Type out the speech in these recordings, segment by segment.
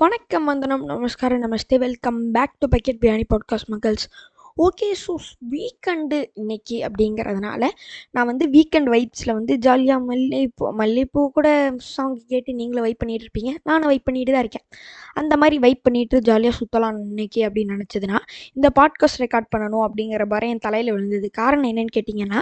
வணக்கம் வந்தனம் நமஸ்காரம் நமஸ்தே welcome back to bucket biryani podcast மக்கள்ஸ் okay so weekend இன்னைக்கு அப்படிங்கிறதுனால நான் வந்து வீக்கெண்ட் வைப்ஸில் வந்து ஜாலியாக மல்லிகைப்பூ மல்லிகைப்பூ கூட சாங் கேட்டு நீங்களும் வைப் பண்ணிகிட்டு இருப்பீங்க. நானும் வைப் பண்ணிட்டு தான் இருக்கேன். அந்த மாதிரி வைப் பண்ணிட்டு ஜாலியாக சுற்றலாம் இன்னைக்கு அப்படின்னு நினச்சதுன்னா இந்த பாட்காஸ்ட் ரெக்கார்ட் பண்ணணும் அப்படிங்கிற பாரம் என் தலையில் விழுந்தது. காரணம் என்னன்னு கேட்டிங்கன்னா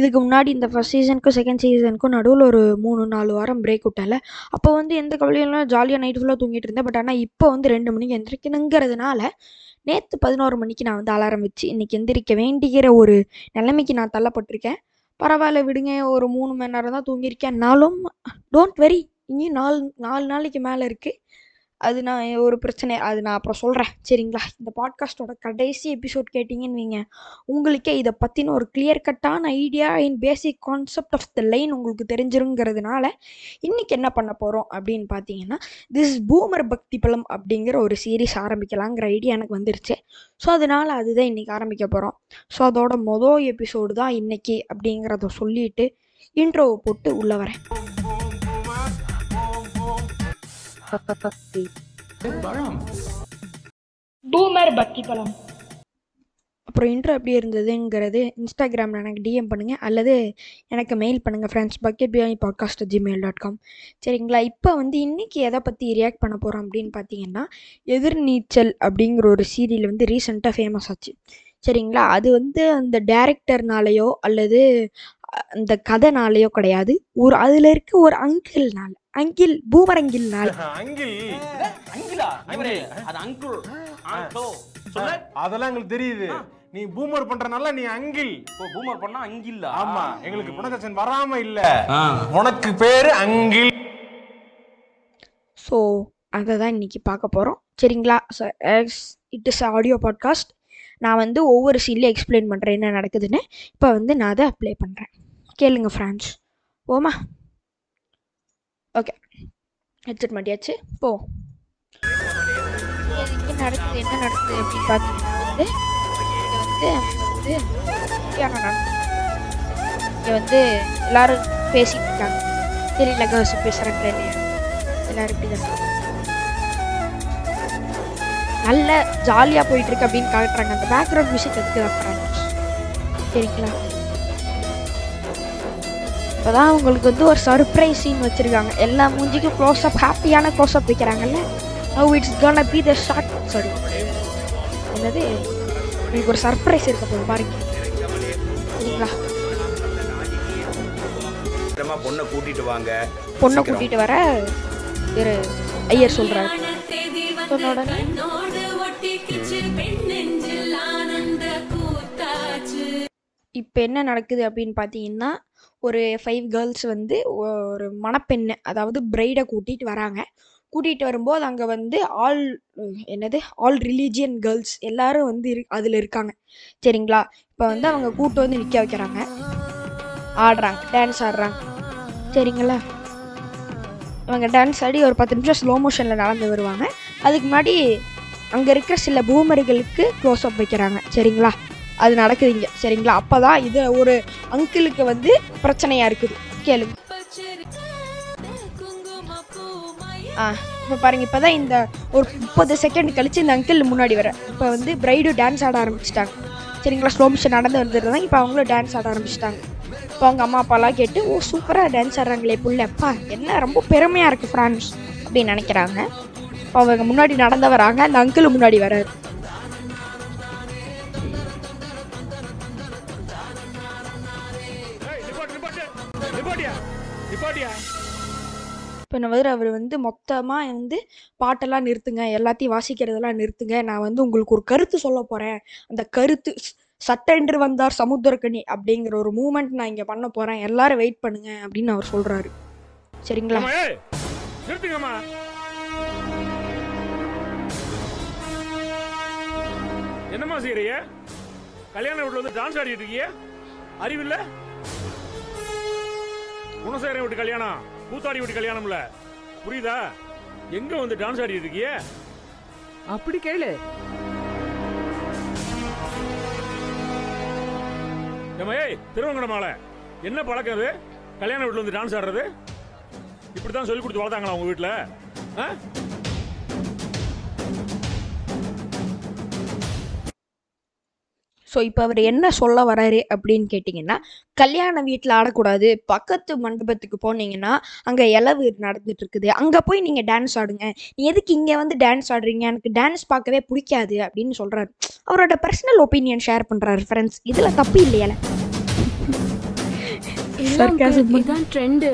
இதுக்கு முன்னாடி இந்த ஃபஸ்ட் சீசனுக்கும் செகண்ட் சீசனுக்கும் நடுவில் ஒரு மூணு நாலு வாரம் பிரேக் விட்டால அப்போ வந்து எந்த கவலையும் ஜாலியாக நைட் ஃபுல்லாக தூங்கிட்டு இருந்தேன். பட் ஆனால் இப்போ வந்து ரெண்டு மணிக்கு எந்திரிக்கணுங்கிறதுனால நேற்று பதினோரு மணிக்கு நான் வந்து அலாரம் வச்சு இன்றைக்கி எந்திரிக்க வேண்டிகிற ஒரு நிலைமைக்கு நான் தள்ளப்பட்டிருக்கேன். பரவாயில்ல விடுங்க ஒரு மூணு மணி நேரம் தான் தூங்கியிருக்கேன்னாலும் டோன்ட் வெரி இனியும் நாலு நாலு நாளைக்கு மேலே இருக்குது அது நான் ஒரு பிரச்சனை. அது நான் அப்புறம் சொல்கிறேன் சரிங்களா? இந்த பாட்காஸ்ட்டோட கடைசி எபிசோட் கேட்டிங்கன்னு வைங்க. உங்களுக்கே இதை பற்றின ஒரு clear Katana idea in basic concept of the line உங்களுக்கு தெரிஞ்சிருங்கிறதுனால இன்றைக்கி என்ன பண்ண போகிறோம் அப்படின்னு பார்த்தீங்கன்னா திஸ் பூமர் பக்தி பலம் அப்படிங்கிற ஒரு சீரீஸ் ஆரம்பிக்கலாங்கிற ஐடியா எனக்கு வந்துருச்சு. ஸோ அதனால் அதுதான் இன்றைக்கி ஆரம்பிக்க போகிறோம் ஸோ அதோட மொதல் எபிசோடு தான் இன்றைக்கி அப்படிங்கிறத சொல்லிட்டு இன்ட்ரோவை போட்டு உள்ளே வரேன். பூமர் பக்தி பலம் அப்புறம் இன்ட்ரோ எப்படி இருந்ததுங்கிறது இன்ஸ்டாகிராமில் எனக்கு டிஎம் பண்ணுங்கள் அல்லது எனக்கு மெயில் பண்ணுங்கள் friends bucket biryani podcast Gmail dot com சரிங்களா? இப்போ வந்து இன்றைக்கி எதை பற்றி ரியாக்ட் பண்ண போகிறோம் அப்படின்னு பார்த்தீங்கன்னா எதிர்நீச்சல் அப்படிங்கிற ஒரு சீரியல் வந்து ரீசெண்டாக ஃபேமஸ் ஆச்சு. சரிங்களா? அது வந்து அந்த டேரக்டர்னாலேயோ அல்லது அந்த கதைனாலேயோ கிடையாது. ஒரு அதில் இருக்க ஒரு அங்கிள்னால அங்கிள் பூமர் அங்கிள்னால அங்கிள் அங்கிளா இவரே அது அங்குள். அதெல்லாம் எங்களுக்கு தெரியுது. நீ பூமர் பண்றனால நீ அங்கிள் ஓ பூமர் பண்ணா அங்கில்லா? ஆமா எங்களுக்கு புனகச்சன் வராம இல்ல. உனக்கு பேரு அங்கிள் ஸோ அதை தான் இன்றைக்கி பார்க்க போகிறோம் சரிங்களா இட் இஸ் ஆடியோ பாட்காஸ்ட் நான் வந்து ஒவ்வொரு சீன்லையும் எக்ஸ்பிளைன் பண்ணுறேன் என்ன நடக்குதுன்னு. இப்போ வந்து நான் அதை அப்ளை பண்ணுறேன் கேளுங்க ஃப்ரான்ஸ் ஓமா ஓகே. ஹெட்செட் மாட்டியாச்சு. போ. என்ன நடக்குது என்ன நடக்குது அப்படின்னு பார்த்தீங்கன்னா வந்து இங்கே வந்து கல்யாணம் நடக்குது இங்கே வந்து எல்லாரும் பேசிட்டு இருக்காங்க. தெரியல கேர்ள்ஸ் பேசுகிறாங்க இல்லையா? எல்லாரும் இப்படி தான் நல்ல ஜாலியாக போயிட்டுருக்கு அப்படின்னு காட்டுறாங்க. அந்த பேக்ரவுண்ட் மியூசிக் அதுக்கு தான் சரிங்களா? சரிங்களா இப்போதான் உங்களுக்கு வந்து ஒரு சர்ப்ரைஸ் சீன் வச்சுருக்காங்க. எல்லா மூஞ்சிக்கும் க்ளோஸ்அப் ஹாப்பியான close up வைக்கிறாங்கல்ல? Now it's gonna be the short sorry என்னது? உங்களுக்கு ஒரு சர்ப்ரைஸ் இருக்க போகுது பாருங்க. சரிங்களா? பொண்ணை கூட்டிட்டு வாங்க. பொண்ணை. கூட்டிகிட்டு வர திரு ஐயர் சொன்ன உடனே? இப்போ என்ன நடக்குது அப்படின்னு பார்த்தீங்கன்னா ஒரு ஃபைவ் கேர்ள்ஸ் வந்து ஒரு மணப்பெண்ணை அதாவது பிரைடை கூட்டிகிட்டு வராங்க. கூட்டிகிட்டு வரும்போது அங்கே வந்து ஆல் என்னது? ஆல் ரிலீஜியன் கேர்ள்ஸ் எல்லாரும் வந்து இரு அதில் இருக்காங்க. சரிங்களா? இப்போ வந்து அவங்க கூட்டு வந்து நிற்க வைக்கிறாங்க. ஆடுறாங்க டான்ஸ் ஆடுறாங்க. சரிங்களா? இவங்க டான்ஸ் ஆடி ஒரு பத்து நிமிஷம் ஸ்லோ மோஷனில் நடந்து வருவாங்க. அதுக்கு முன்னாடி அங்கே இருக்கிற சில பூமர்களுக்கு க்ளோஸ் அப் வைக்கிறாங்க. சரிங்களா? அது நடக்குதுங்க. சரிங்களா? அப்போ தான் இது ஒரு அங்கிளுக்கு வந்து பிரச்சனையாக இருக்குது. கேளுங்க. ஆ இப்போ பாருங்க இப்போ தான் இந்த ஒரு முப்பது செகண்ட் கழித்து இந்த அங்கிள் முன்னாடி வர. இப்போ வந்து பிரைடு டான்ஸ் ஆட ஆரம்பிச்சிட்டாங்க. சரிங்களா? ஸ்லோ மிஷன் நடந்து வந்துருந்தாங்க இப்போ அவங்களும் டான்ஸ் ஆட ஆரம்பிச்சிட்டாங்க. இப்போ அவங்க அம்மா அப்பாலாம் கேட்டு ஓ சூப்பராக டான்ஸ் ஆடுறாங்களே புள்ளப்பா என்ன ரொம்ப பெருமையாக இருக்குது ஃப்ரான்ஸ் அப்படின்னு நினைக்கிறாங்க. இப்போ அவங்க முன்னாடி நடந்து வராங்க அந்த அங்கிள் முன்னாடி வராரு இப்போ வந்து அவர் வந்து மொத்தமாக வந்து பாட்டெல்லாம் நிறுத்துங்க எல்லாத்தையும் வாசிக்கிறதெல்லாம் நிறுத்துங்க. நான் வந்து உங்களுக்கு ஒரு கருத்து சொல்ல போகிறேன் அந்த கருத்து சட்டென்று வந்தார் சமுத்திரக்கணி அப்படிங்கிற ஒரு மூமெண்ட் நான் இங்கே பண்ண போகிறேன் எல்லாரும் வெயிட் பண்ணுங்க அப்படின்னு அவர் சொல்கிறாரு சரிங்களா? என்னம்மா செய்யறீங்க கல்யாண வீட்டில் வந்து டான்ஸ் ஆடிட்டு இருக்கீங்க? அறிவில்ல குணசேகரன் வீட்டு கல்யாணம். கூத்தாடி வீட்டு கல்யாணம்ல. புரியுதா? எங்க வந்து டான்ஸ் ஆடிட்டு இருக்கீங்க அப்படி கேளு. ஏய் திருவங்கட மாலை என்ன பழக்கம் அது? கல்யாண வீட்டுல வந்து டான்ஸ் ஆடுறது? இப்படி தான் சொல்லி கொடுத்து வளர்த்தாங்களா உங்க வீட்டுல? ஆ? ஸோ இப்போ அவர் என்ன சொல்ல வராரு அப்படின்னு கேட்டிங்கன்னா கல்யாண வீட்டில் ஆடக்கூடாது பக்கத்து மண்டபத்துக்கு போனீங்கன்னா அங்கே இலவு நடந்துட்டு இருக்குது அங்கே போய் நீங்கள் டான்ஸ் ஆடுங்க. நீ எதுக்கு இங்கே வந்து டான்ஸ் ஆடுறீங்க? எனக்கு டான்ஸ் பார்க்கவே பிடிக்காது அப்படின்னு சொல்கிறாரு அவரோட பர்சனல் ஒப்பீனியன் ஷேர் பண்ணுறாரு ஃப்ரெண்ட்ஸ் இதில் தப்பு இல்லையால. இதான் ட்ரெண்டு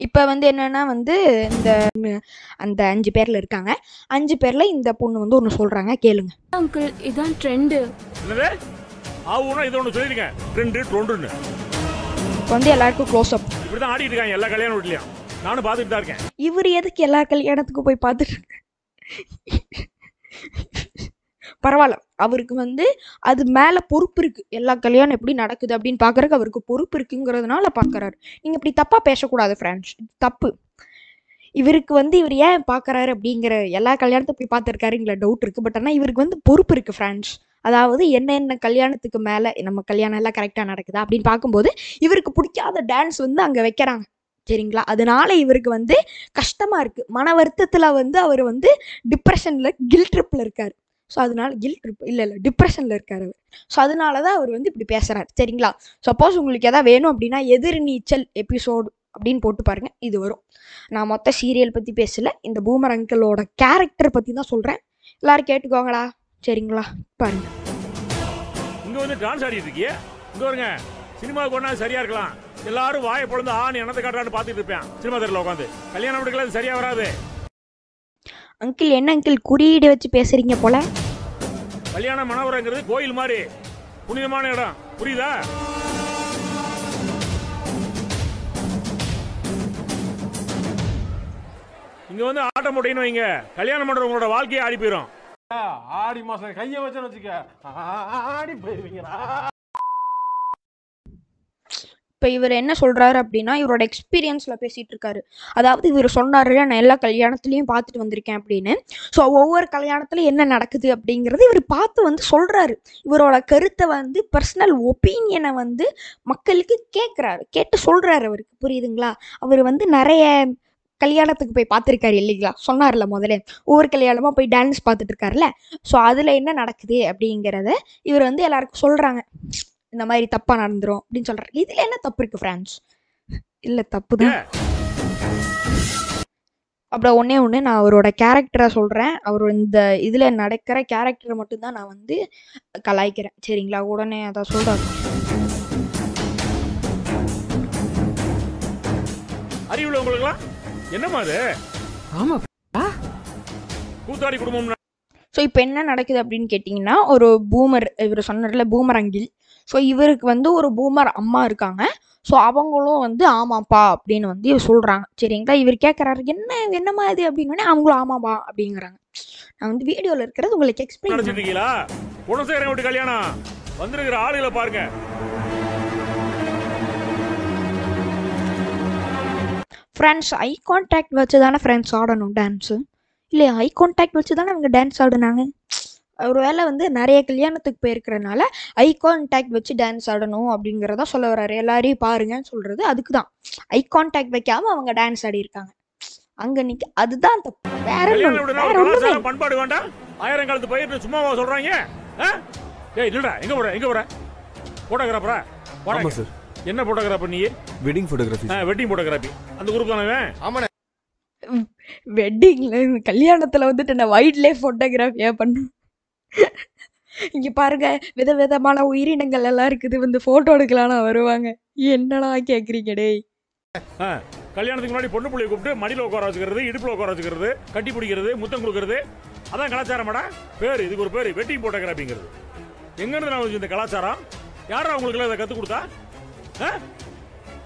இப்போ வந்து என்னன்னா வந்து இந்த அந்த அஞ்சு பேரில் இருக்காங்க. அஞ்சு பேரில் இந்த பொண்ணு வந்து ஒன்று சொல்கிறாங்க கேளுங்க. அங்கிள் இதான் ட்ரெண்டு ஆவுனா இது ஒன்று சொல்லிருங்க ரெண்டு டொண்டுன்னு இப்போ வந்து எல்லாருக்கும் க்ளோஸ் அப் இப்படி தான் ஆடிட்டு இருக்காங்க. எல்லா கல்யாண வீட்லையும். நானும் பார்த்துட்டு தான் இருக்கேன். இவர் எதுக்கு எல்லா கல்யாணத்துக்கும் போய் பார்த்துட்டு? பரவாயில்ல. அவருக்கு வந்து அது மேலே பொறுப்பு இருக்குது எல்லா கல்யாணம் எப்படி நடக்குது அப்படின்னு பார்க்கறதுக்கு அவருக்கு பொறுப்பு இருக்குங்கிறதுனால பார்க்கறாரு நீங்கள் இப்படி தப்பாக பேசக்கூடாது ஃப்ரெண்ட்ஸ் தப்பு. இவருக்கு வந்து இவர் ஏன் பார்க்கறாரு அப்படிங்கிற எல்லா கல்யாணத்தை போய் பார்த்துருக்காருங்கிற டவுட் இருக்குது பட் ஆனால் இவருக்கு வந்து பொறுப்பு இருக்குது ஃப்ரெண்ட்ஸ் அதாவது என்னென்ன கல்யாணத்துக்கு மேலே நம்ம கல்யாணம் எல்லாம் கரெக்டாக நடக்குதா அப்படின்னு பார்க்கும்போது இவருக்கு பிடிக்காத டான்ஸ் வந்து அங்கே வைக்கிறாங்க. சரிங்களா? அதனால இவருக்கு வந்து கஷ்டமாக இருக்குது மன வருத்தத்தில் வந்து அவர் வந்து டிப்ரெஷனில் கில் ட்ரிப்பில் இருக்கார். ஸோ அதனால கில் இல்லை இல்லை டிப்ரெஷனில் இருக்காரு அவர். ஸோ அதனால தான் அவர் வந்து இப்படி பேசுறாரு. சரிங்களா? சப்போஸ் உங்களுக்கு எதாவது வேணும் அப்படின்னா எதிர் நீச்சல் எபிசோடு அப்படின்னு போட்டு பாருங்க. இது வரும். நான் மொத்த சீரியல் பற்றி பேசல. இந்த பூமர் அங்கிளோட கேரக்டர் பற்றி தான் சொல்கிறேன் எல்லாரும் கேட்டுக்கோங்களா? சரிங்களா? பாருங்க. இங்க வந்து டான்ஸ் ஆடிட்டு இருக்கியே? இங்க வருங்க. சினிமாவுக்கு ஒன்றா சரியா இருக்கலாம். எல்லாரும் வாயை பொழுது ஆண் எனத்தை காட்டுறான்னு பார்த்துட்டு இருப்பேன். சினிமா தெருல உட்காந்து. கல்யாணம் அது சரியா வராது. அங்கிள் என்ன அங்கிள் குறியீடு வச்சு பேசுறீங்க போல. கல்யாண மணவரங்கிறது கோயில் மாதிரி. புனிதமான இடம். புரியுதா? இங்க வந்து ஆட்டம் போட்டீங்கன்னு வைங்க. கல்யாணம் பண்றவங்களோட வாழ்க்கையை ஆடி போயிடும் ஆடி மாசம் கைய வச்சேன்னு வச்சுக்க. ஆடி போயிருவீங்களா இப்போ இவர் என்ன சொல்கிறாரு அப்படின்னா இவரோட எக்ஸ்பீரியன்ஸில் பேசிகிட்டு இருக்காரு. அதாவது இவர் சொன்னார் நான் எல்லா கல்யாணத்துலேயும் பார்த்துட்டு வந்திருக்கேன் அப்படின்னு. ஸோ ஒவ்வொரு கல்யாணத்துலையும் என்ன நடக்குது அப்படிங்கிறது இவர் பார்த்து வந்து சொல்கிறாரு இவரோட கருத்தை வந்து பர்சனல் ஒப்பீனியனை வந்து மக்களுக்கு கேட்குறாரு கேட்டு சொல்கிறாரு அவருக்கு. புரியுதுங்களா? அவர் வந்து நிறைய கல்யாணத்துக்கு போய் பார்த்துருக்காரு இல்லைங்களா? சொன்னார்ல முதல்ல ஒவ்வொரு கல்யாணமாக போய் டான்ஸ் பார்த்துட்டு இருக்காருல்ல. ஸோ அதில் என்ன நடக்குது அப்படிங்கிறத இவர் வந்து எல்லாருக்கும் சொல்கிறாங்க இந்த மாதிரி தப்பா நடந்துரும் அப்படின்னு சொல்றாரு. இதுல என்ன தப்பு இருக்கு ஃப்ரான்ஸ் இல்ல தப்பு தான் அப்புறம் ஒண்ணே ஒன்று நான் அவரோட கேரக்டரை சொல்கிறேன் அவர் இந்த இதில் நடக்கிற கேரக்டரை மட்டும்தான் நான் வந்து கலாய்க்கிறேன். சரிங்களா? உடனே அதான் சொல்கிறாரு அறிவுல உங்களுக்குலாம் என்னம்மா அது? ஆமா கூத்தாடி குடும்பம் ஸோ இப்போ என்ன நடக்குது அப்படின்னு கேட்டிங்கன்னா ஒரு பூமர் இவர் சொன்னார்ல பூமர் அங்கில் ஸோ இவருக்கு வந்து ஒரு பூமர் அம்மா இருக்காங்க. ஸோ அவங்களும் வந்து ஆமாப்பா அப்படின்னு வந்து சொல்கிறாங்க சரிங்களா? இவர் கேட்குறாரு என்ன என்னம்மா இது அப்படின்னோடனே அவங்களும் ஆமாப்பா அப்படிங்கிறாங்க. நான் வந்து வீடியோவில் இருக்கிறது உங்களுக்கு எக்ஸ்பிளைன் இருக்கீங்களா குணசேகரன் வீட்டு கல்யாணம். வந்திருக்கிற ஆளுகளை பாருங்க. ஃப்ரெண்ட்ஸ் ஐ கான்டாக்ட் வச்சு தானே ஃப்ரெண்ட்ஸ் ஆடணும் டான்ஸு இல்லை ஐ கான்டாக்ட் வச்சு தானே அவங்க டான்ஸ் ஆடுனாங்க. ஒரு வேளை வந்து நிறைய கல்யாணத்துக்கு போயிருக்கிறனால ஐ கான்டாக்ட் வச்சு டான்ஸ் ஆடணும் அப்படிங்கிறத சொல்ல வர்றாரு. எல்லாரையும் பாருங்கன்னு சொல்றது அதுக்கு தான் ஐ கான்டாக்ட் வைக்காம அவங்க டான்ஸ் ஆடி இருக்காங்க. அங்க நிக்க அதுதான் தப்பு. வேற பண்பாடு வேண்டாம். ஆயிரம் காலத்து பயிர் சும்மாவா சொல்றாங்க? ஆ? ஏய் இல்லடா எங்க போற? எங்க போற? போட்டோகிராஃபரா ஆமா சார் என்ன போட்டோகிராஃபர் நீ? வெட்டிங் ஃபோட்டோகிராஃபி வெட்டிங் போட்டோகிராஃபி அந்த குரூப் தானே இவன்? வெட்டிங்கில் கல்யாணத்தில் வந்துட்டு நான் வைல்ட் லைஃப் ஃபோட்டோகிராஃபியாக பண்ண? இங்கே பாருங்க வித விதமான உயிரினங்கள் எல்லாம் இருக்குது. வந்து ஃபோட்டோ எடுக்கலாம் வருவாங்க. என்னடா கேட்குறீங்க டேய்? கல்யாணத்துக்கு முன்னாடி பொண்ணு புள்ளைய கூப்பிட்டு மடியில் உட்கார வச்சுக்கிறது இடுப்பில் உட்கார வச்சுக்கிறது கட்டி பிடிக்கிறது முத்தம் கொடுக்கறது. அதான் கலாச்சாரமாடா பேர் இதுக்கு ஒரு பேர் வெட்டிங் போட்டோகிராஃபிங்கிறது எங்கேருந்து நான் இந்த கலாச்சாரம்? யாரும் அவங்களுக்குலாம் இதை கற்றுக் கொடுத்தா? ஆ?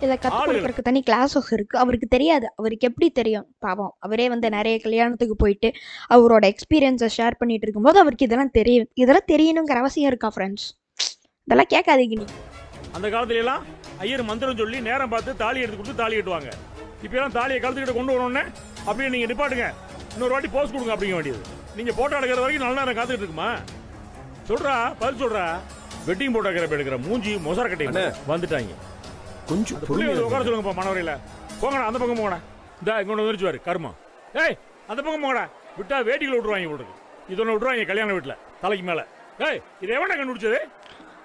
இதை கற்றுக். கொடுக்கறதுக்கு தனி கிளாஸஸ் இருக்கு. அவருக்கு தெரியாது. அவருக்கு எப்படி தெரியும்? பாவம். அவரே வந்து நிறைய கல்யாணத்துக்கு போயிட்டு அவரோட எக்ஸ்பீரியன்ஸை ஷேர் பண்ணிட்டு இருக்கும்போது அவருக்கு இதெல்லாம் தெரியும். இதெல்லாம் தெரியணுங்கிற அவசியம் இருக்கா ஃப்ரெண்ட்ஸ் இதெல்லாம் கேட்காதீங்க நீ. அந்த காலத்துல எல்லாம் ஐயர் மந்திரம் சொல்லி நேரம் பார்த்து தாலி எடுத்து கொடுத்து தாலி கட்டுவாங்க. இப்போ எல்லாம் தாலியை கழுத்துக்கிட்ட கொண்டு வரணும்னே அப்படியே நீங்க நிப்பாட்டுங்க. இன்னொரு வாட்டி போஸ்ட் கொடுங்க அப்படிங்க வேண்டியது. நீங்க போட்டோ எடுக்கிற வரைக்கும் நல்ல நேரம் காத்துக்கிட்டு இருக்குமா? சொல்றா பதில் சொல்றா. வெட்டிங் போட்டோகிராஃபி எடுக்கிற மூஞ்சி மொசர கட்டை வந்துட்டாங்க. கொஞ்சம் பொறுமையா உட்கார சொல்லுங்கப்பா மனவரையில போங்கடா அந்த பக்கம் போங்கடா இந்த இங்க ஒன்று வந்துருச்சு பாரு கருமம். ஏய் அந்த பக்கம் போங்கடா. விட்டா வேட்டிகளை விட்டுருவாங்க போட்டுருக்கு இது ஒன்று விட்டுருவாங்க கல்யாண வீட்டில் தலைக்கு மேலே. ஏய் இது எவன்டா கண்டுபிடிச்சது?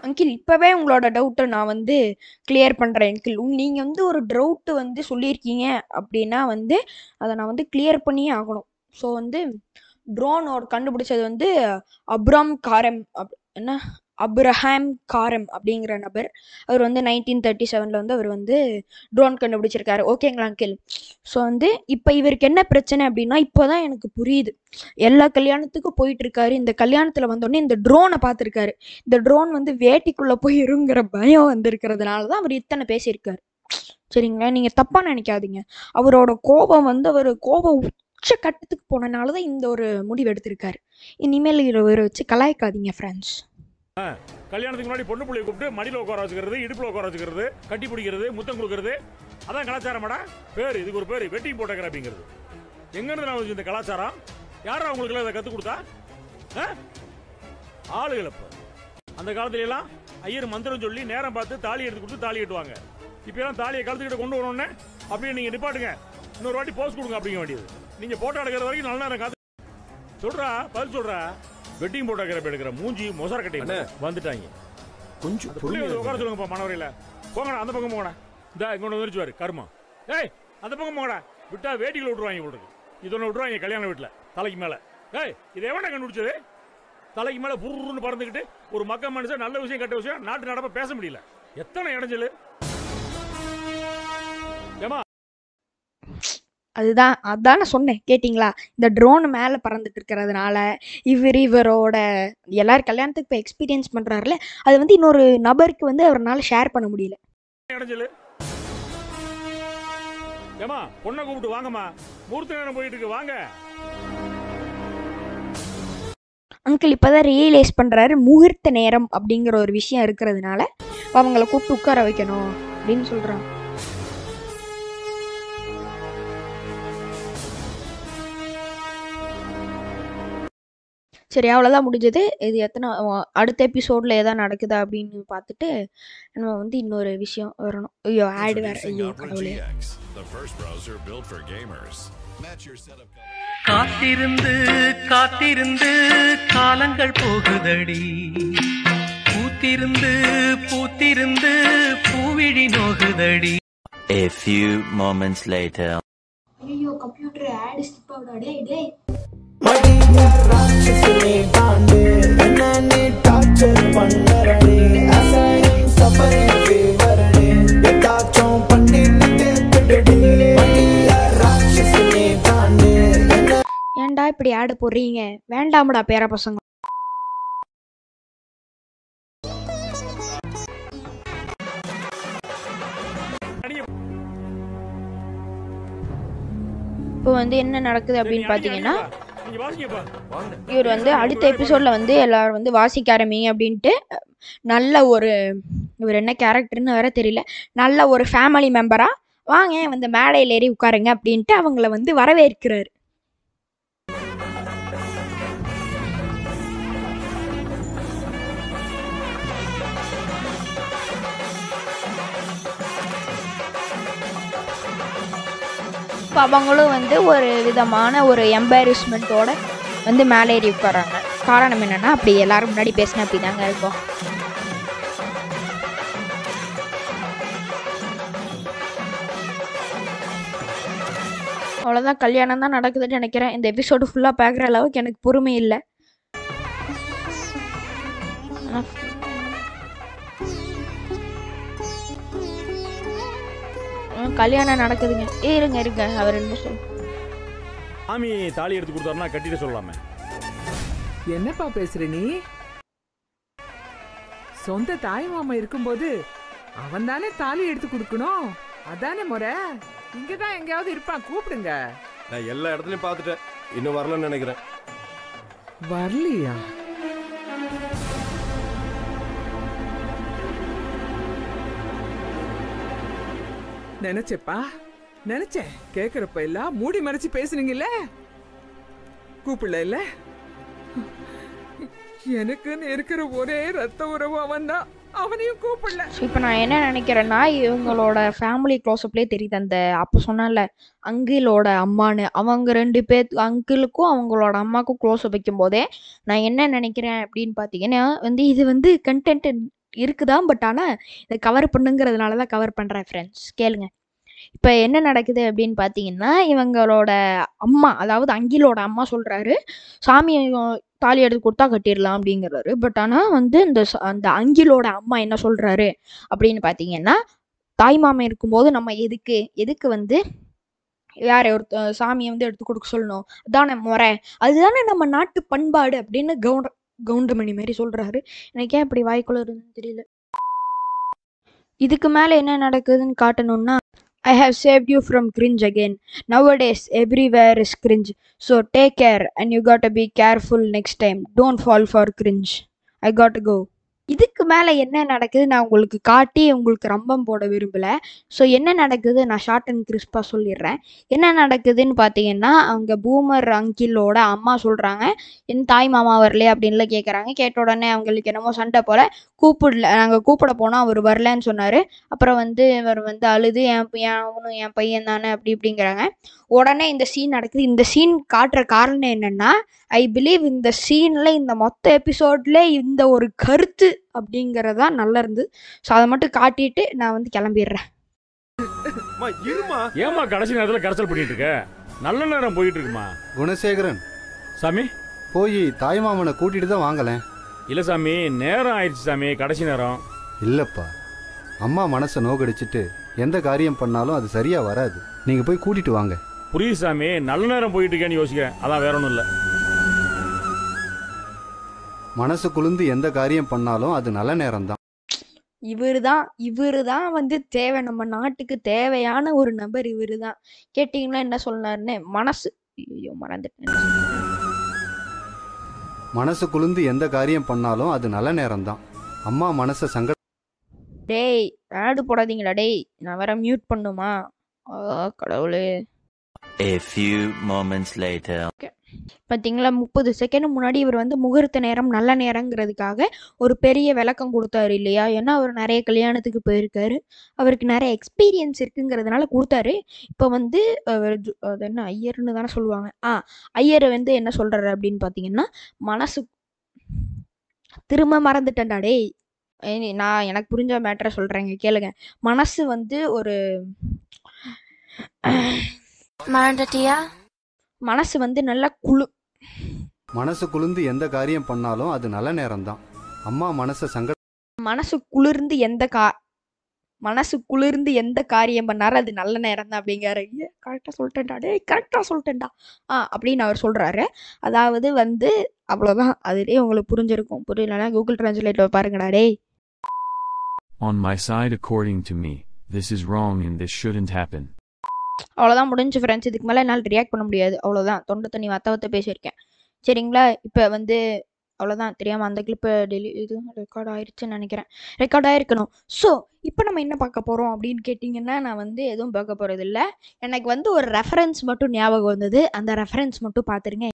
அங்கிள் இப்போவே உங்களோட டவுட்டை நான் வந்து கிளியர் பண்ணுறேன் அங்கிள். உங் நீங்கள் வந்து ஒரு டவுட்டு வந்து சொல்லியிருக்கீங்க அப்படின்னா வந்து அதை நான் வந்து கிளியர் பண்ணியே ஆகணும். ஸோ வந்து ட்ரோனோட கண்டுபிடிச்சது வந்து அப்ராம் காரம் அப் என்ன? அப்ரஹாம் காரம் அப்படிங்கிற நபர். அவர் வந்து நைன்டீன் தேர்ட்டி செவனில் வந்து அவர் வந்து ட்ரோன் கண்டுபிடிச்சிருக்காரு. ஓகேங்களா அங்கிள்? ஸோ வந்து இப்போ இவருக்கு என்ன பிரச்சனை அப்படின்னா இப்போ தான் எனக்கு புரியுது. எல்லா கல்யாணத்துக்கும் போயிட்டுருக்காரு. இந்த கல்யாணத்தில் வந்தோடனே இந்த ட்ரோனை பார்த்துருக்காரு. இந்த ட்ரோன் வந்து வேட்டிக்குள்ளே போயிருங்கிற பயம் வந்திருக்கிறதுனால தான் அவர் இத்தனை பேசியிருக்காரு. சரிங்களா? நீங்கள் தப்பாக நினைக்காதீங்க. அவரோட கோபம் வந்து அவர் கோபம் உச்ச கட்டத்துக்கு போனனால தான் இந்த ஒரு முடிவு எடுத்திருக்காரு. இனிமேல் இவரை வச்சு கலாய்க்காதீங்க ஃப்ரெண்ட்ஸ் கல்யாணத்துக்கு முன்னாடி பொண்ணு பிள்ளைய கூப்பிட்டு மடியில் உட்கார வச்சுக்கிறது இடுப்பில் உட்கார வச்சுக்கிறது கட்டி பிடிக்கிறது முத்தம் கொடுக்கறது. அதான் கலாச்சாரமாடா? பேர் இதுக்கு ஒரு பேர் வெட்டிங் போட்டோகிராஃபிங்கிறது அப்படிங்கிறது. எங்கேருந்து நான் இந்த கலாச்சாரம்? யாரும் அவங்களுக்குலாம் இதை கற்றுக் கொடுத்தா? ஆ? ஆளுகள் இப்போ அந்த காலத்துல எல்லாம் ஐயர் மந்திரம் சொல்லி நேரம் பார்த்து தாலி எடுத்து கொடுத்து தாலி கட்டுவாங்க. இப்போ எல்லாம் தாலியை கழுத்துக்கிட்ட கொண்டு வரணுன்னே அப்படியே நீங்கள் நிப்பாட்டுங்க. இன்னொரு வாட்டி போஸ்ட் கொடுங்க அப்படிங்க வேண்டியது. நீங்கள் போட்டோ எடுக்கிற வரைக்கும் நல்ல நேரம் காத்து சொல்கிறா பதில் சொல்றா. வெட்டிங் போட்டோகிராஃபி எடுக்கிற. மூஞ்சி மொசர கட்டி வந்துட்டாங்க. கொஞ்சம் வந்து உட்கார சொல்லுங்கப்பா மாணவரையில போங்கடா அந்த பக்கம் போங்கடா இந்த இங்க ஒன்று வந்துருச்சுவாரு கருமா. ஏய் அந்த பக்கம் போங்கடா. விட்டா வேட்டிகளை விட்டுருவாங்க போட்டுருக்கு இது ஒன்று விட்டுருவாங்க கல்யாண வீட்டில் தலைக்கு மேலே. ஏய் இது எவன்டா கண்டுபிடிச்சது? தலைக்கு மேலே புருன்னு பறந்துக்கிட்டு ஒரு மக்க மனுஷன் நல்ல விஷயம் கெட்ட விஷயம் நாட்டு நடப்ப பேச முடியல. எத்தனை இடைஞ்சல்? அதுதான் அதான் நான் சொன்னேன் கேட்டிங்களா? இந்த ட்ரோன் மேலே பறந்துட்டு இருக்கிறதுனால இவர் இவரோட எல்லாரும் கல்யாணத்துக்கு இப்போ எக்ஸ்பீரியன்ஸ் பண்ணுறாருல அது வந்து இன்னொரு நபருக்கு வந்து அவரால் ஷேர் பண்ண முடியல. ஏமா பொண்ணை கூப்பிட்டு வாங்கம்மா. மூர்த்த நேரம் போயிட்டு இருக்கு வாங்க. அங்கிள் இப்போதான் ரியலைஸ் பண்ணுறாரு முகூர்த்த நேரம் அப்படிங்கிற ஒரு விஷயம் இருக்கிறதுனால அவங்கள கூப்பிட்டு உட்கார வைக்கணும் அப்படின்னு சொல்கிறாங்க சரி அவ்வளோதான் முடிஞ்சது. இது எத்தனை அடுத்த எபிசோடில் எதாவது நடக்குதா அப்படின்னு பார்த்துட்டு நம்ம வந்து இன்னொரு விஷயம் வரணும். ஐயோ ஆடு வேற. ஐயோ கடவுளே. காத்திருந்து காத்திருந்து காலங்கள் போகுதடி. பூத்திருந்து பூத்திருந்து பூவிழி நோகுதடி. A few moments later. ஐயோ கம்ப்யூட்டர் ஆடு ஸ்கிப் ஆகுடா டேய் டேய். ஏன்டா இப்படி ஆடு போடுறீங்க? வேண்டாமடா பேர பசங்க. இப்போ வந்து என்ன நடக்குது அப்படின்னு பார்த்தீங்கன்னா இவர் வந்து அடுத்த எபிசோட்ல வந்து எல்லாரும் வந்து வாசிக்க ஆரம்பிங்க அப்படின்ட்டு நல்ல ஒரு இவர் என்ன கேரக்டர்னு வேற தெரியல. நல்ல ஒரு ஃபேமிலி மெம்பரா வாங்க வந்து மேடையில் ஏறி உட்காருங்க அப்படின்ட்டு அவங்கள வந்து வரவேற்கிறாரு. இப்போ அவங்களும் வந்து ஒரு விதமான ஒரு எம்பாரிஸ்மெண்ட்டோட வந்து மேலே ஏறி உட்காராங்க காரணம் என்னென்னா அப்படி எல்லாரும் முன்னாடி பேசினா அப்படி தாங்க இருக்கும். அவ்வளோதான் கல்யாணம் தான் நடக்குதுன்னு நினைக்கிறேன். இந்த எபிசோடு ஃபுல்லாக பார்க்குற அளவுக்கு எனக்கு பொறுமை இல்லை. கல்யாணம் நடக்குதுங்க. ஏ இருங்க இருங்க அவர் என்ன சொல் சாமி தாலி எடுத்து கொடுத்தாருன்னா கட்டிட்டு சொல்லலாமே என்னப்பா பேசுற நீ? சொந்த தாய் மாமா இருக்கும்போது அவன் தானே தாலி எடுத்து கொடுக்கணும்? அதானே முறை. இங்கதான் எங்கேயாவது இருப்பான் கூப்பிடுங்க. நான் எல்லா இடத்துலயும் பார்த்துட்டேன். இன்னும் வரலன்னு நினைக்கிறேன். வரலையா? நினைச்சேப்பா. நினைச்சேன். கேக்குறப்ப எல்லாம் மூடி மறைச்சு பேசுனீங்கல்ல? கூப்பிடல இல்ல எனக்குன்னு இருக்கிற ஒரே ரத்த உறவு அவன் தான். அவனையும் கூப்பிடல. இப்ப இப்போ நான் என்ன நினைக்கிறேன்னா இவங்களோட ஃபேமிலி க்ளோஸ்அப்லயே தெரியுது. அந்த அப்போ சொன்னல அங்கிளோட அம்மான்னு. அவங்க ரெண்டு பேர் அங்கிளுக்கும் அவங்களோட அம்மாக்கும் க்ளோஸ் வைக்கும் போதே நான் என்ன நினைக்கிறேன் அப்படின்னு பார்த்தீங்கன்னா வந்து இது வந்து கண்டென்ட் இருக்குதான் பட் ஆனால் இதை கவர் பண்ணுங்கிறதுனால தான் கவர் பண்ணுறேன் ஃப்ரெண்ட்ஸ் கேளுங்க. இப்போ என்ன நடக்குது அப்படின்னு பார்த்தீங்கன்னா இவங்களோட அம்மா அதாவது அங்கிலோட அம்மா சொல்கிறாரு சாமி தாலி எடுத்து கொடுத்தா கட்டிடலாம் அப்படிங்கிறாரு. பட் ஆனால் வந்து இந்த அந்த அங்கிலோட அம்மா என்ன சொல்கிறாரு அப்படின்னு பார்த்தீங்கன்னா தாய் மாமன் இருக்கும்போது நம்ம எதுக்கு எதுக்கு வந்து வேற ஒரு சாமியை வந்து எடுத்து கொடுக்க சொல்லணும்? அதானே முறை. அதுதானே நம்ம நாட்டு பண்பாடு அப்படின்னு கவுண்ட கவுண்டமணி மாதிரி சொல்கிறாரு எனக்கு ஏன் இப்படி வாய்க்குள்ள இருந்துன்னு தெரியல. இதுக்கு மேலே என்ன நடக்குதுன்னு காட்டணும்னா I have saved you from cringe again nowadays everywhere is cringe so take care and you got be careful next time don't fall for cringe I got go இதுக்கு மேலே என்ன நடக்குது நான் உங்களுக்கு காட்டி உங்களுக்கு ரம்பம் போட விரும்பலை. ஸோ என்ன நடக்குது? நான் ஷார்ட் அண்ட் கிறிஸ்பாக சொல்லிடுறேன். என்ன நடக்குதுன்னு பார்த்தீங்கன்னா அவங்க பூமர் அங்கிளோட அம்மா சொல்கிறாங்க என் தாய் மாமா வரலையே அப்படின்லாம் கேட்குறாங்க கேட்ட உடனே அவங்களுக்கு என்னமோ சண்டை போல் கூப்பிடல நாங்கள் கூப்பிட போனால் அவர் வரலன்னு சொன்னார். அப்புறம் வந்து இவர் வந்து அழுது என் என் அவனும் என் பையன் தானே? அப்படி இப்படிங்கிறாங்க. உடனே இந்த சீன் நடக்குது. இந்த சீன் காட்டுற காரணம் என்னன்னா ஐ பிலீவ் இந்த சீனில் இந்த மொத்த எபிசோட்ல இந்த ஒரு கருத்து அப்படிங்கிறதா நல்லா இருந்து ஸோ அதை மட்டும் காட்டிட்டு நான் வந்து கிளம்பிடுறேன். இருமா? ஏமா கடைசி நேரத்தில் கரைசல் பண்ணிட்டு இருக்க? நல்ல நேரம் போயிட்டு இருக்குமா? குணசேகரன் சாமி? போய் தாய்மாமனை கூட்டிட்டு தான் வாங்கலேன். இல்ல சாமி நேரம் ஆயிடுச்சு சாமி கடைசி நேரம். இல்லப்பா அம்மா மனசை நோகடிச்சிட்டு எந்த காரியம் பண்ணாலும் அது சரியா வராது. நீங்க போய் கூட்டிட்டு வாங்க. புரியுது சாமி நல்ல நேரம் போயிட்டு இருக்கேன்னு யோசிக்கிறேன். அதான் வேற ஒன்றும் இல்லை. மனசு குளிர்ந்து எந்த காரியம் பண்ணாலும் அது நல்ல நேரம்தான். இவர் தான் இவர் தான் வந்து தேவை. நம்ம நாட்டுக்கு தேவையான ஒரு நபர் இவர் தான் கேட்டிங்கன்னா என்ன சொன்னாருன்னு மனசு. ஐயோ மறந்துட்டேன். மனசு குளிர்ந்து எந்த காரியம் பண்ணாலும் அது நல்ல நேரம்தான். அம்மா மனசை சங்கட டேய் ஆடு போடாதீங்களா டேய். நான் வேற மியூட் பண்ணுமா? ஆ, கடவுளே. A few moments later. பார்த்தீங்களா முப்பது செகண்ட் முன்னாடி இவர் வந்து முகூர்த்த நேரம் நல்ல நேரங்கிறதுக்காக ஒரு பெரிய விளக்கம் கொடுத்தாரு இல்லையா? ஏன்னா அவர் நிறைய கல்யாணத்துக்கு போயிருக்காரு. அவருக்கு நிறைய எக்ஸ்பீரியன்ஸ் இருக்குங்கிறதுனால கொடுத்தாரு. இப்போ வந்து அவர் அது என்ன ஐயர்னு தானே சொல்லுவாங்க. ஆ ஐயர் வந்து என்ன சொல்றாரு அப்படின்னு பார்த்தீங்கன்னா மனசு திரும்ப மறந்துட்டேன்டா டேய். நான் எனக்கு புரிஞ்ச மேட்டரை சொல்கிறேங்க கேளுங்க. மனசு வந்து ஒரு மறந்துட்டியா? மனசு வந்து நல்லா குழு மனசு குளிர்ந்து எந்த காரியம் பண்ணாலும் அது நல்ல நேரம்தான். அம்மா மனசை சங்கட மனசு குளிர்ந்து எந்த கா மனசு குளிர்ந்து எந்த காரியம் பண்ணாரு அது நல்ல நேரம் தான் அப்படிங்கிறாரு கரெக்டாக சொல்லிட்டேன்டா. டேய் கரெக்டாக சொல்லிட்டேன்டா. ஆ அப்படின்னு அவர் சொல்கிறாரு அதாவது வந்து அவ்வளோதான் அதுலேயே உங்களுக்கு புரிஞ்சிருக்கும். புரியலன்னா கூகுள் டிரான்ஸ்லேட்டில் பாருங்கடா டேய். On my side, according to me, this is wrong and this shouldn't happen. அவ்வளோதான் முடிஞ்சு ஃப்ரெண்ட்ஸ் இதுக்கு மேலே என்னால் ரியாக்ட் பண்ண முடியாது. அவ்வளோதான் தொண்டை தண்ணி வத்த வத்த பேசியிருக்கேன். சரிங்களா? இப்போ வந்து அவ்வளோதான் தெரியாமல் அந்த கிளிப்பை டெலி இது ரெக்கார்ட் ஆயிருச்சுன்னு நினைக்கிறேன். ரெக்கார்ட் ஆயிருக்கணும். ஸோ இப்போ நம்ம என்ன பார்க்க போகிறோம் அப்படின்னு கேட்டிங்கன்னா நான் வந்து எதுவும் பார்க்க போகிறது இல்லை எனக்கு வந்து ஒரு ரெஃபரன்ஸ் மட்டும் ஞாபகம் வந்தது. அந்த ரெஃபரன்ஸ் மட்டும் பார்த்துருங்க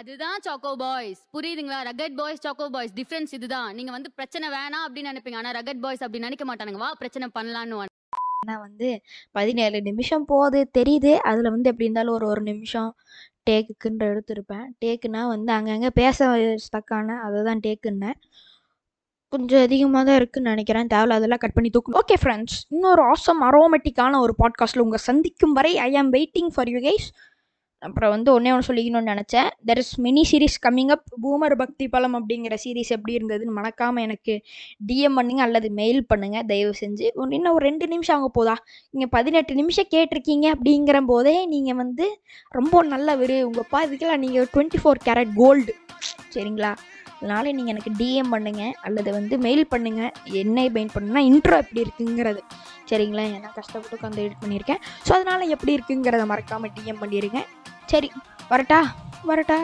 அதுதான் சாக்கோ பாய்ஸ் புரியுதுங்களா? Rugged boys choco boys difference இதுதான். நீங்க வந்து பிரச்சனை வேணாம் அப்படின்னு நினைப்பீங்க. ஆனா ரகட் பாய்ஸ் அப்படி நினைக்க மாட்டானுங்க. வா பிரச்சனை பண்ணலான்னு ஆனால் வந்து பதினேழு நிமிஷம் போகுது தெரியுது. அதில் வந்து எப்படி இருந்தாலும் ஒரு ஒரு நிமிஷம் டேக்குன்ற எடுத்திருப்பேன் டேக்குனா வந்து அங்கங்கே பேச ஸ்டக்கான அதை தான் டேக்குன்னேன். கொஞ்சம் அதிகமாக தான் இருக்குன்னு நினைக்கிறேன். தேவையில்ல அதெல்லாம் கட் பண்ணி தூக்கணும். ஓகே ஃப்ரெண்ட்ஸ் இன்னொரு ஆசம் அரோமேட்டிக்கான ஒரு பாட்காஸ்ட்டில் உங்கள் சந்திக்கும் வரை ஐ ஆம் வெயிட்டிங் ஃபார் யூ கைஸ் அப்புறம் வந்து ஒன்றே ஒன்று சொல்லிக்கணும்னு நினச்சேன். There is mini series coming up boomer பக்தி பலம் அப்படிங்கிற சீரிஸ் எப்படி இருந்ததுன்னு மறக்காமல் எனக்கு டிஎம் பண்ணுங்க அல்லது மெயில் பண்ணுங்க. தயவு செஞ்சு ஒரு- இன்னும் ஒரு ரெண்டு நிமிஷம் ஆக போதா? நீங்கள் பதினெட்டு நிமிஷம் கேட்டிருக்கீங்க அப்படிங்கிற போதே நீங்கள் வந்து ரொம்ப நல்ல விரு. உங்கப்பா இதுக்கெல்லாம் நீங்கள் டுவெண்ட்டி ஃபோர் கேரட் கோல்டு சரிங்களா? அதனால நீங்கள் எனக்கு டிஎம் பண்ணுங்க அல்லது வந்து மெயில் பண்ணுங்க. என்ன மெயில் பண்ணுங்கன்னா இன்ட்ரோ எப்படி இருக்குங்கிறது. சரிங்களா? ஏன்னா கஷ்டப்பட்டு உட்காந்து எடிட் பண்ணியிருக்கேன். ஸோ அதனால் எப்படி இருக்குங்கிறத மறக்காமல் டிஎம் பண்ணிடுங்க சரி வரட்டா வரட்டா.